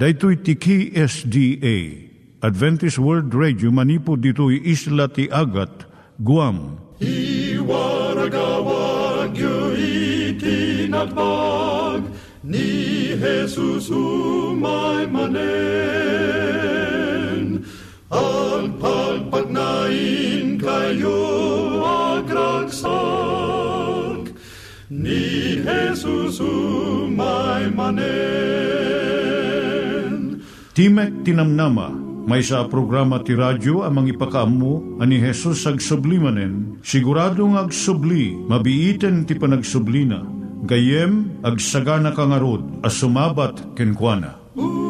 Daitui tiki SDA Adventist World Radio manipud ditui isla ti Agat Guam. I waragawag yu itinatpag ni Jesus umay manen al pagpagnain kayo agkansak ni Jesus umay manen Timek Tinamnama, may sa programa ti radyo amang ipakaamu ani Jesus ag sublimanen, siguradong ag subli, mabiiten ti panagsublina, gayem ag sagana kangarod as sumabat kenkwana. umay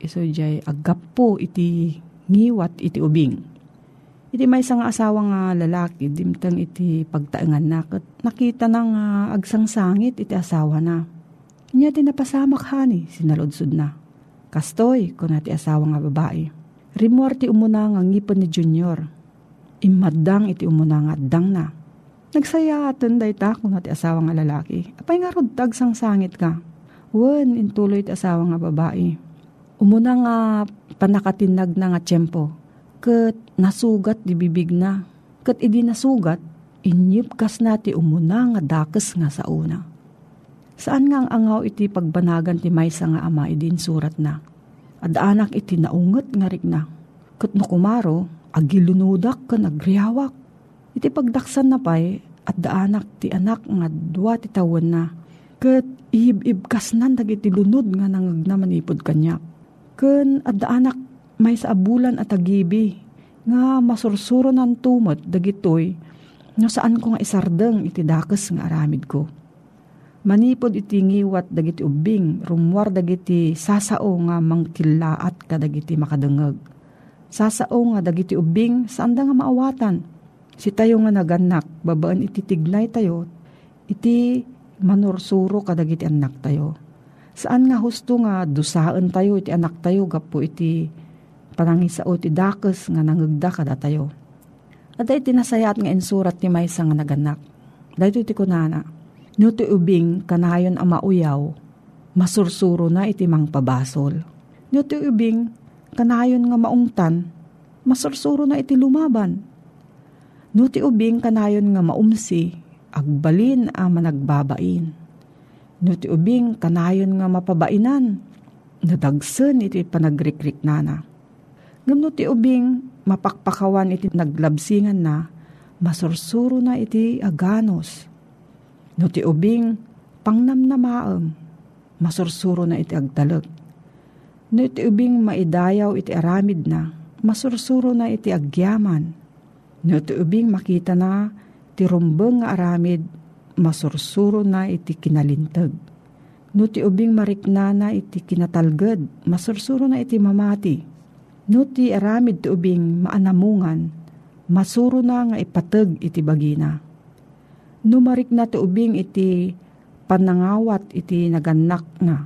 iso jay aggapo iti ngiwat iti ubing. Iti may nga asawa nga lalaki, dimtang iti pagtaengan na, nakita na nga agsangsangit iti asawa na. Inya ti napasamak hani, sinalodsod na. Kastoy, kung ti asawa nga babae. Rimor ti umuna nga ngipon ni Junior. Imadang iti umuna nga dang na. Nagsaya aton day ta kung ti asawa nga lalaki. Apay nga rod tag sangsangit ka. Wen, intuloy ti asawa nga babae Umuna nga panakatinag na nga tiyempo. Kat nasugat di bibig na. Kat idi nasugat, inyip kas nati umuna nga dakes nga sa una. Saan nga ang angaw iti pagbanagan ti maysa nga ama idin surat na. Ad anak iti naunget nga rik na. Kat no kumaro, agilunudak ka nagriyawak. Iti pagdaksan na pay, at daanak ti anak nga dua ti tawen na. Kat ihib-ib kasnan dagiti lunod nga nangagnaman ipod kanyak ken adda anak may sa abulan at agibi nga masursuro ng tumot dagitoy no saan ko nga isardeng iti dakes nga aramid ko. Manipod iti ngiwat dagiti ubing, rumwar dagiti sasao nga mangkilaat ka dagiti makadengeg. Sasao nga dagiti ubing, saan nga maawatan? Si tayo nga naganak, babaan iti tignay tayo, iti manursuro kadagiti anak tayo Saan nga husto nga dusaan tayo iti anak tayo gapo iti panangisao iti dakes nga nangagda kada tayo. At iti nasayat nga insurat ni Maysa nga naganak. Dahito iti kunana. Nuti ubing kanayon ama uyaw, masursuro na iti mang pabasol. Nuti ubing kanayon nga maungtan, masursuro na iti lumaban. Nuti ubing kanayon nga maumsi, agbalin a managbabain No ti ubing kanayon nga mapabainan. Nadagsen iti panagrikrik nana. Ngam no ti ubing mapakpakawan iti naglabsingan na, masursuro na iti aganos. No ti ubing pangnamnamaam, masursuro na iti agtalag. No iti ubing maidayaw iti aramid na, masursuro na iti agyaman. No iti ubing makita na ti rumbeng nga aramid masursuro na iti kinalintag. No ti ubing mariknana iti kinatalged, masursuro na iti mamati. No ti aramid ti ubing maanamungan, masuro na nga ipatag iti bagina. No marikna ti ubing iti panangawat iti naganak nga.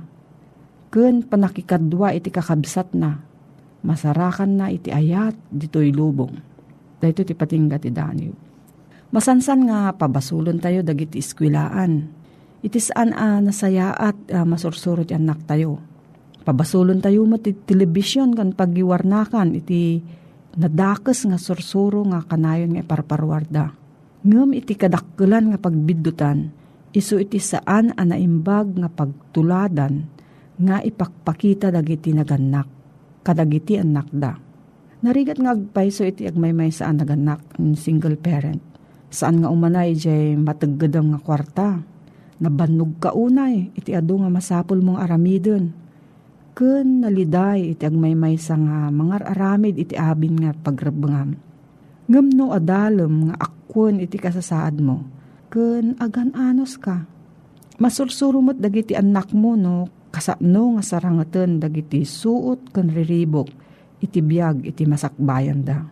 Ken panakikadwa iti kakabsat na, masarakan na iti ayat dito'y lubong. Dahito ti patingga ti Danib. Masansan nga pabasulon tayo dagiti iskwilaan. Iti saan a uh, nasayaat uh, masursurot anak tayo. Pabasulon tayo mo ti telebisyon kan paggiwarnakan iti nadakes nga sursuro nga kanayon nga parparwarda. Ngem iti kadakkelan nga pagbidutan, iso iti saan a naimbag nga pagtuladan nga ipakpakita dagiti naganak, kadagiti anak da. Narigat nga agpaiso iti agmaymay saan naganak, single parent Saan nga umanay jay mataggadam nga kwarta. Nabannog ka unay, iti ado nga masapol mong aramidon. Kun naliday iti agmaymay sa nga mga aramid iti abin nga pagrabangam. Ngam no adalem nga akwon iti kasasaad mo. Kun agan anos ka. Masursurumot dagiti anak mo no kasapno nga sarangatan dagiti suot kan riribok iti biyag iti masakbayan da.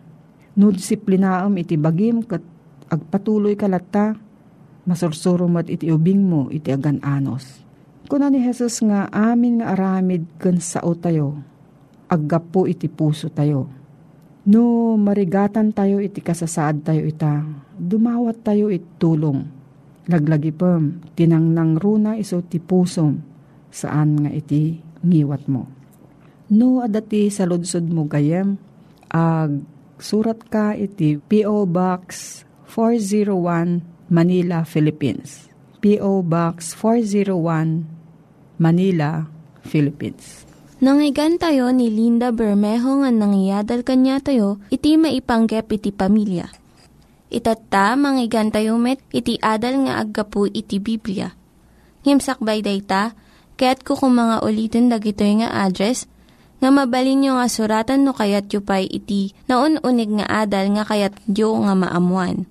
No disiplinaam iti bagim kat agpatuloy kalata, masursuro mat iti ubing mo iti agan anos. Kuna ni Jesus nga amin nga aramid ken sao tayo, aggapo iti puso tayo. No marigatan tayo iti kasasaad tayo ita, dumawat tayo iti tulong. Laglagi pem, tinangnang runa iso ti pusom, saan nga iti ngiwat mo. No adati sa mo gayem, ag surat ka iti P.O. Box 401 Manila, Philippines. P.O. Box 401 Manila, Philippines. Nangyigan tayo ni Linda Bermejo nga nangyadal kanya tayo, iti maipanggep iti pamilya. Itatta, manggigan tayo met, iti adal nga aggapu iti Biblia. Ngimsakbay day ta, kaya't kukumanga ulitin dagito nga address, nga mabalin nyo nga suratan no kayat yu pa'y iti na unig nga adal nga kayat yu nga maamuan.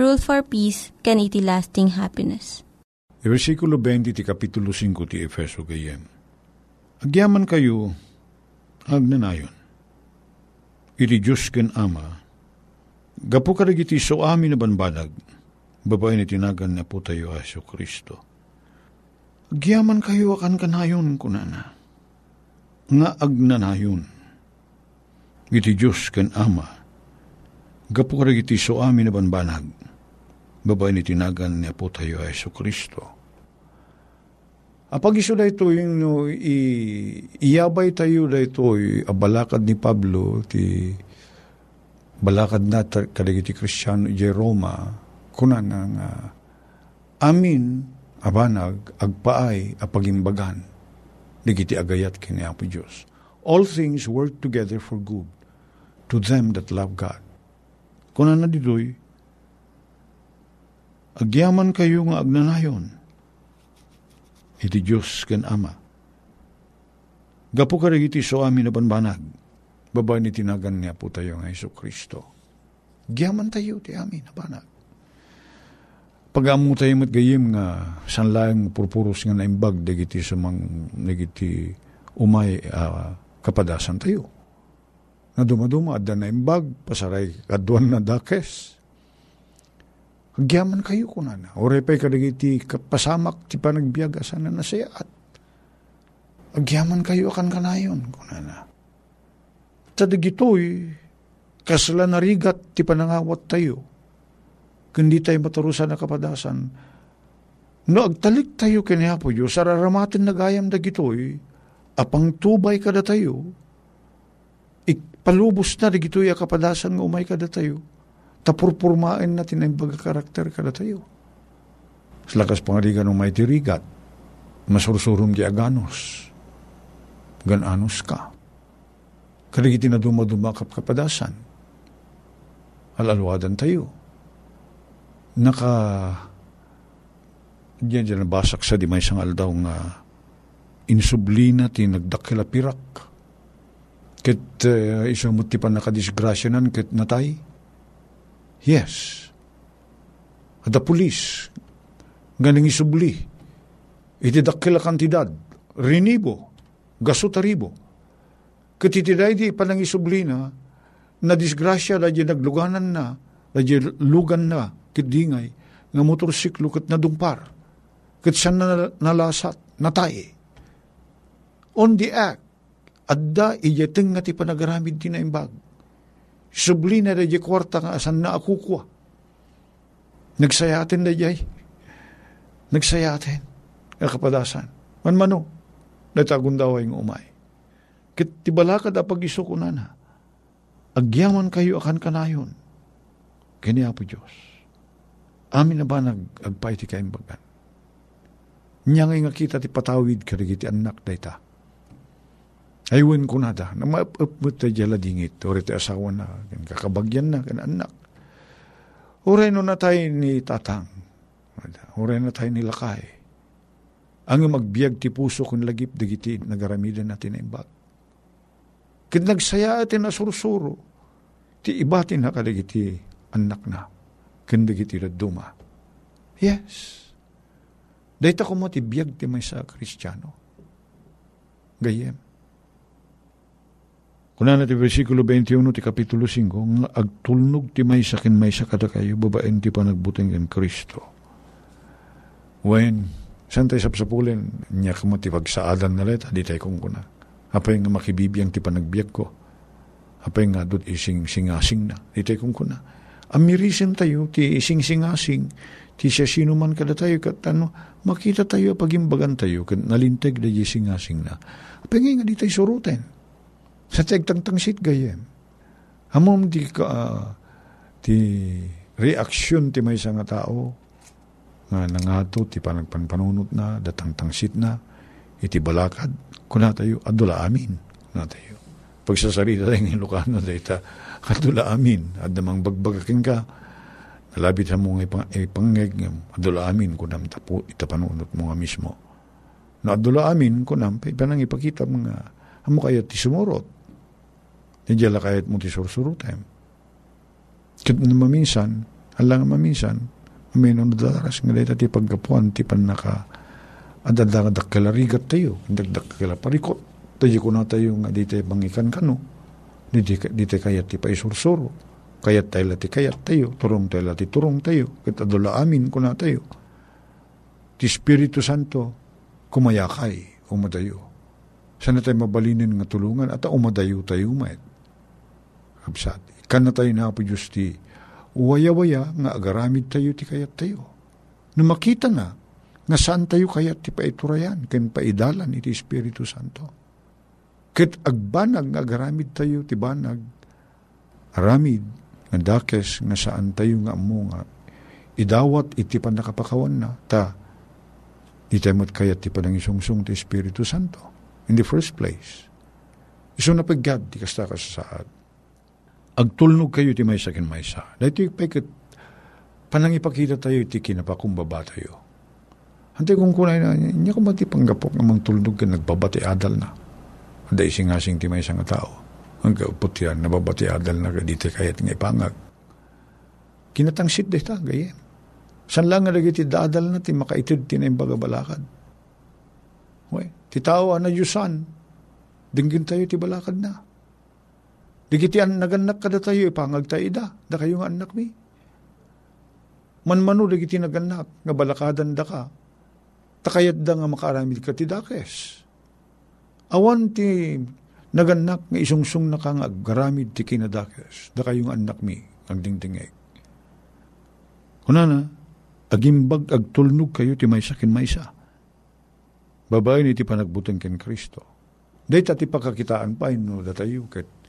Rule for Peace, can iti lasting happiness. Versikulo 20 ti Kapitulo 5 ti Efeso gayem. Agyaman kayo, agnanayon. Iti Diyos ken Ama, gapu ka iti so amin na banbanag, babae ni tinagan na po tayo Aso Kristo. Agyaman kayo akan kanayon kunana, nga agnanayon. Iti Diyos ken Ama, gapu ka iti so amin na banbanag, babae ni tinagan ni Apo tayo Yesu Kristo. Apag iso da ito yung no, i, iyabay tayo da ito abalakad ni Pablo ti balakad na kadagiti Kristiyano ije Roma kuna nga nga amin abanag agpaay apagimbagan digiti agayat kini Apo Diyos. All things work together for good to them that love God. Kuna na ditoy, agyaman kayo nga agnanayon. Iti Diyos ken Ama. Gapu ka iti so amin na banbanag. Babae ni tinagan niya po tayo nga Iso Kristo. Gyaman tayo ti amin na banag. Pag-amu tayo mat gayim nga sanlayang purpuros nga naimbag dagiti sa mang nagiti umay uh, kapadasan tayo. Na dumaduma adda na imbag pasaray kaduan na dakes Agyaman kayo kunana. Ore pa'y kadagiti pasamak ti panagbiag asan na nasayaat. Agyaman kayo akan kanayon kunana. Tadigitoy, kasla narigat ti panangawat tayo. Kundi tayo matarusan na kapadasan. No agtalik tayo kinihapo Diyos, sararamatin na gayam dagitoy, apang tubay kada tayo, ikpalubos na dagitoy a kapadasan nga umay kada tayo tapurpurmain natin ang baga karakter kada tayo. Slakas pangarigan ng may tirigat, masursurum di aganos, gananos ka. Kaligiti na dumadumakap kapadasan, alalwadan tayo. Naka, diyan dyan nabasak sa di may isang aldaw nga insublina ti nagdakila pirak. Ket uh, isang mutipan nakadisgrasyanan ket natay Yes. At the police, ganing isubli, iti dakila kantidad, rinibo, gasutaribo. Katitiday di panang isubli na, na disgrasya da di nagluganan na, da di lugan na, kitdingay, nga motorsiklo kat nadumpar, kat siya na nalasat, natay. On the act, adda iyateng nga ti panagaramid tinaimbag subli na da kwarta nga asan na akukwa. Nagsayatin da jay. Nagsayatin. Nga kapadasan. Manmano. Natagundaway ng umay. Kit tibalakad apag iso ko na. Agyaman kayo akan kanayon. Kini po Diyos. Amin na ba nag agpay ti kayong bagan? Nyangay nga kita ti patawid karigiti anak dayta Aywan ko na da, na maapapot jala dingit, ori tayo asawa na, kakabagyan na, kan anak. Uray no na tayo ni tatang, uray na tayo ni lakay. Ang magbiag ti puso kung lagip, dagiti nagaramidan natin na imbag. Kit nagsaya atin na sursuro, ti ibatin na kadagiti anak na, kandagiti duma. Yes. Dahita ko mo ti biag ti may sa kristyano. Gayem Kuna na ti versikulo 21 ti kapitulo 5, nga agtulnog ti may sakin may sa kada kayo, babaen ti panagbuting en Kristo. When, saan tayo sapsapulin, niya kamo ti pagsaadan na leta, di tayo kung kuna. Apay nga makibibiyang ti panagbiyak ko. Apay nga dot ising singasing na. Itay kong kuna. Amirisin tayo ti ising singasing. Ti siya sino man kada tayo kat ano, makita tayo pagimbagan tayo kat nalinteg da di singasing na. Apay nga di tayo suruten. Sa tegtang-tangsit gayem. Hamom di ka ah, ti reaksyon ti may nga tao nga nangato ti panagpanpanunot na datang tangsit na iti balakad kuna tayo adula amin na tayo. Pagsasarita tayo ng Ilocano tayo ta adula amin. At namang bagbagaking ka nalabit sa mga ipang, ipangeg adula amin kunam tapo itapanunot mo nga mismo. Na adula amin kunam panang ipakita mga amo kaya ti sumurot hindi kayat mo ti sursurutem Kat maminsan, alang maminsan, uminom na daras nga dito ti pagkapuan ti panaka adadadak kalarigat tayo, dagdak kala parikot. Tayo ko na tayo nga dito bangikan kano. Dito, dito kayat ti paisursuro. Kayat tayo ti kayat tayo. Turong tayo ti turong tayo. Kat adula amin ko na tayo. Ti Espiritu Santo, kumayakay, umadayo. Sana tayo mabalinin nga tulungan at umadayo tayo umayat. Kapsat. Kan na tayo na po Diyos ti waya-waya nga agaramid tayo ti kayat tayo. Na makita na nga saan tayo kayat ti paiturayan ken paidalan iti Espiritu Santo. Ket agbanag nga agaramid tayo ti banag aramid nga dakes nga saan tayo nga amo nga idawat iti panakapakawan na ta di mat kayat ti panangisungsung ti Espiritu Santo in the first place. Iso na paggad ti kasta kasasaad agtulnog kayo ti may sakin may sa. Dahito ipekit, panang ipakita tayo ti kinapakumbaba tayo. Hante kung kunay na, niya ko mati panggapok namang tulnog ka nagbabati adal na. Handa ising-asing ti may nga tao. Ang kaupot yan, nababati adal na ka dito kayat nga ipangag. Kinatangsit de ta, gayem. San lang nga lagi dadal na ti makaitid ti na bagabalakad. Okay. Ti tao na yusan, dinggin tayo ti balakad na. Digitian naganak kada tayo, ipangag tayo da, kayo nga anak mi. Manmano, digiti naganak, nga balakadan da ka, takayat da nga makaramid ka ti dakes. Awan ti naganak nga isungsung na ka nga garamid ti kinadakes, da kayo nga anak mi, ang dingdingeg. Kunana, agimbag agtulnog kayo ti may sakin maysa. Babae ni ti panagbutan ken Kristo. Dahil ti pakakitaan pa, no, da tayo, ket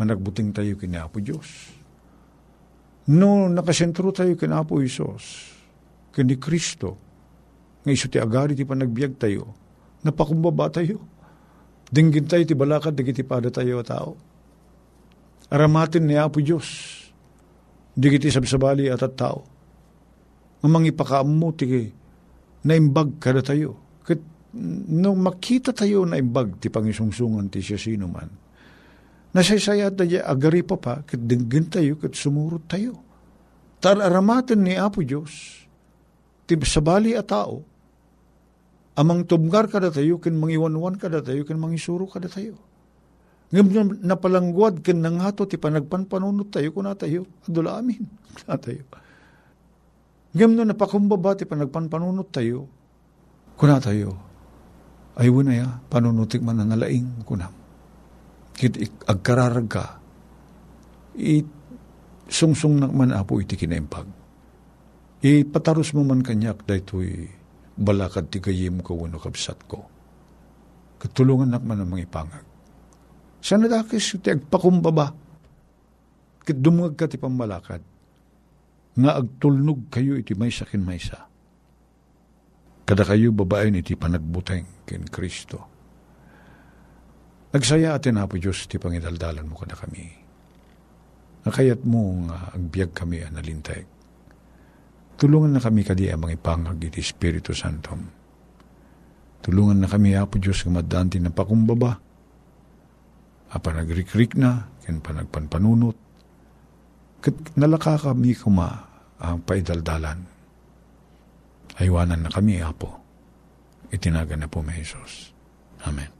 managbuting tayo kini Apo Diyos. No, nakasentro tayo kini Apo Isos, kini Kristo, nga iso ti agari ti panagbiag tayo, napakumbaba tayo. Dinggin tayo ti balakad, digiti pada tayo tao. Aramatin ni Apo Diyos, digiti sabsabali at at tao. Nga mangipakaam ti naimbag kada tayo. Kat, nung makita tayo na imbag ti pangisungsungan ti siya sino man, Nasaysayat na diya agari pa pa, kat dinggin tayo, kat sumurot tayo. Tar aramatan ni Apo Diyos, tib sabali a tao, amang tumgar kada tayo, kin mangiwanwan kada tayo, kin mangisuro kada tayo. Ngam napalangguad kin nangato ti panagpanpanunot tayo, kuna tayo, adula amin, kuna tayo. Ngam no napakumbaba ti panagpanpanunot tayo, kuna tayo, ay ya, panunutik man na nalaing kunam kit agkararag ka, it sungsung na man apo iti kinaimpag. Ipataros mo man kanyak daytoy balakad ti gayim ko wano kabsat ko. Katulungan nak man ang mga ipangag. Sana dakis ti agpakumbaba. Kit dumugag ka ti pambalakad. Nga agtulnog kayo iti may sakin may sa. Kada kayo babae iti panagbuteng kin Kristo Nagsaya atin na po Diyos, ti pangidaldalan mo kada kami. Nakayat mo nga agbyag kami analintay. Tulungan na kami kadi ang mga ipangag iti Espiritu Santo. Tulungan na kami, Apo Diyos, nga madanti na pakumbaba. Apa nagrikrik na, ken panagpanpanunot. Kat nalaka kami kuma ang paidaldalan. Aywanan na kami, Apo. Itinaga na po may Jesus. Amen.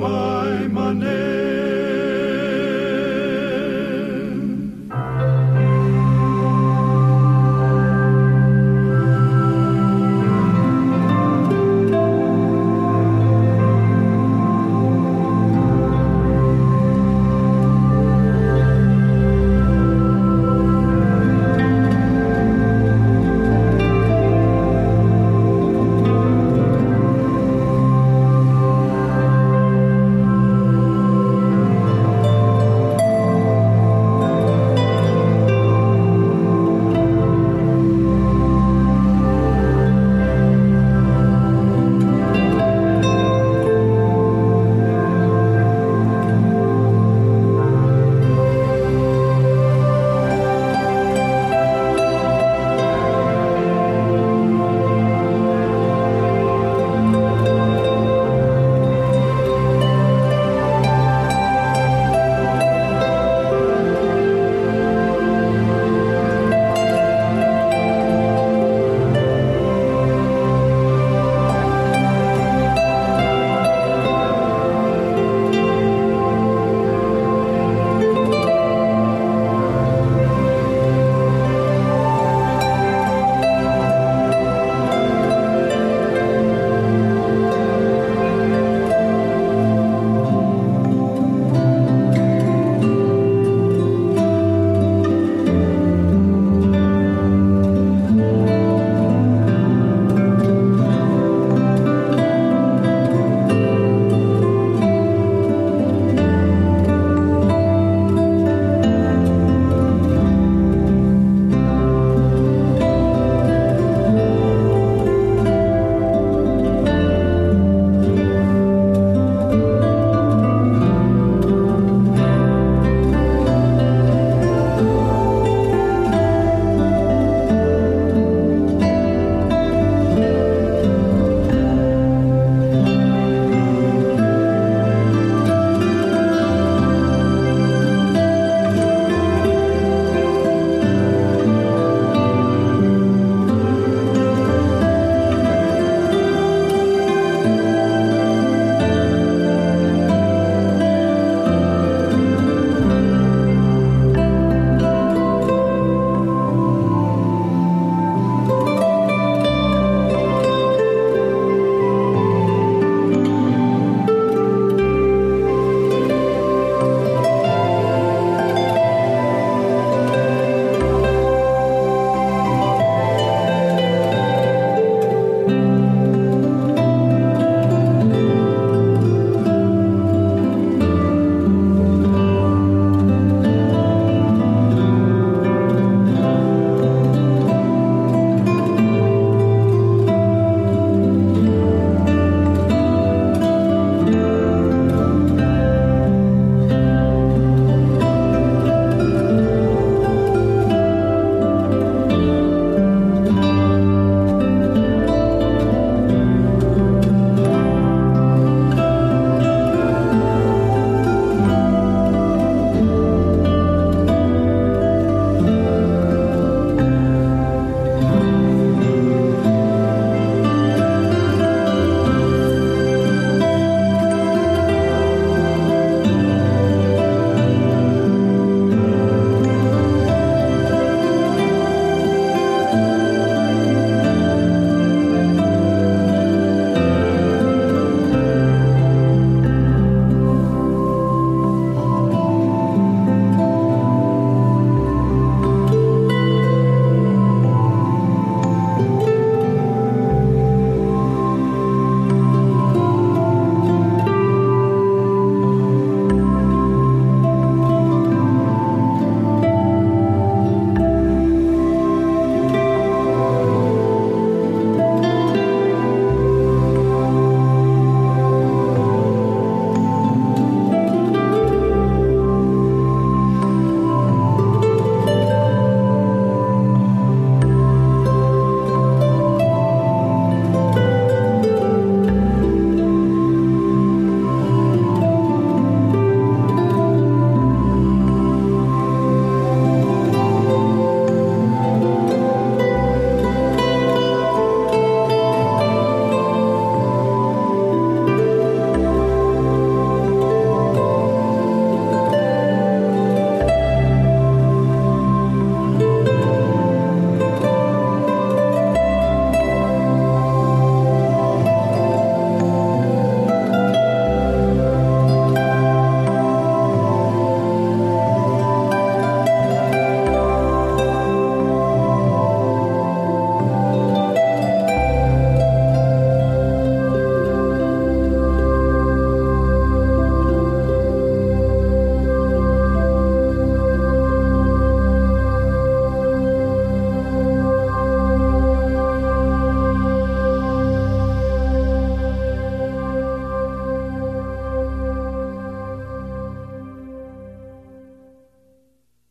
umay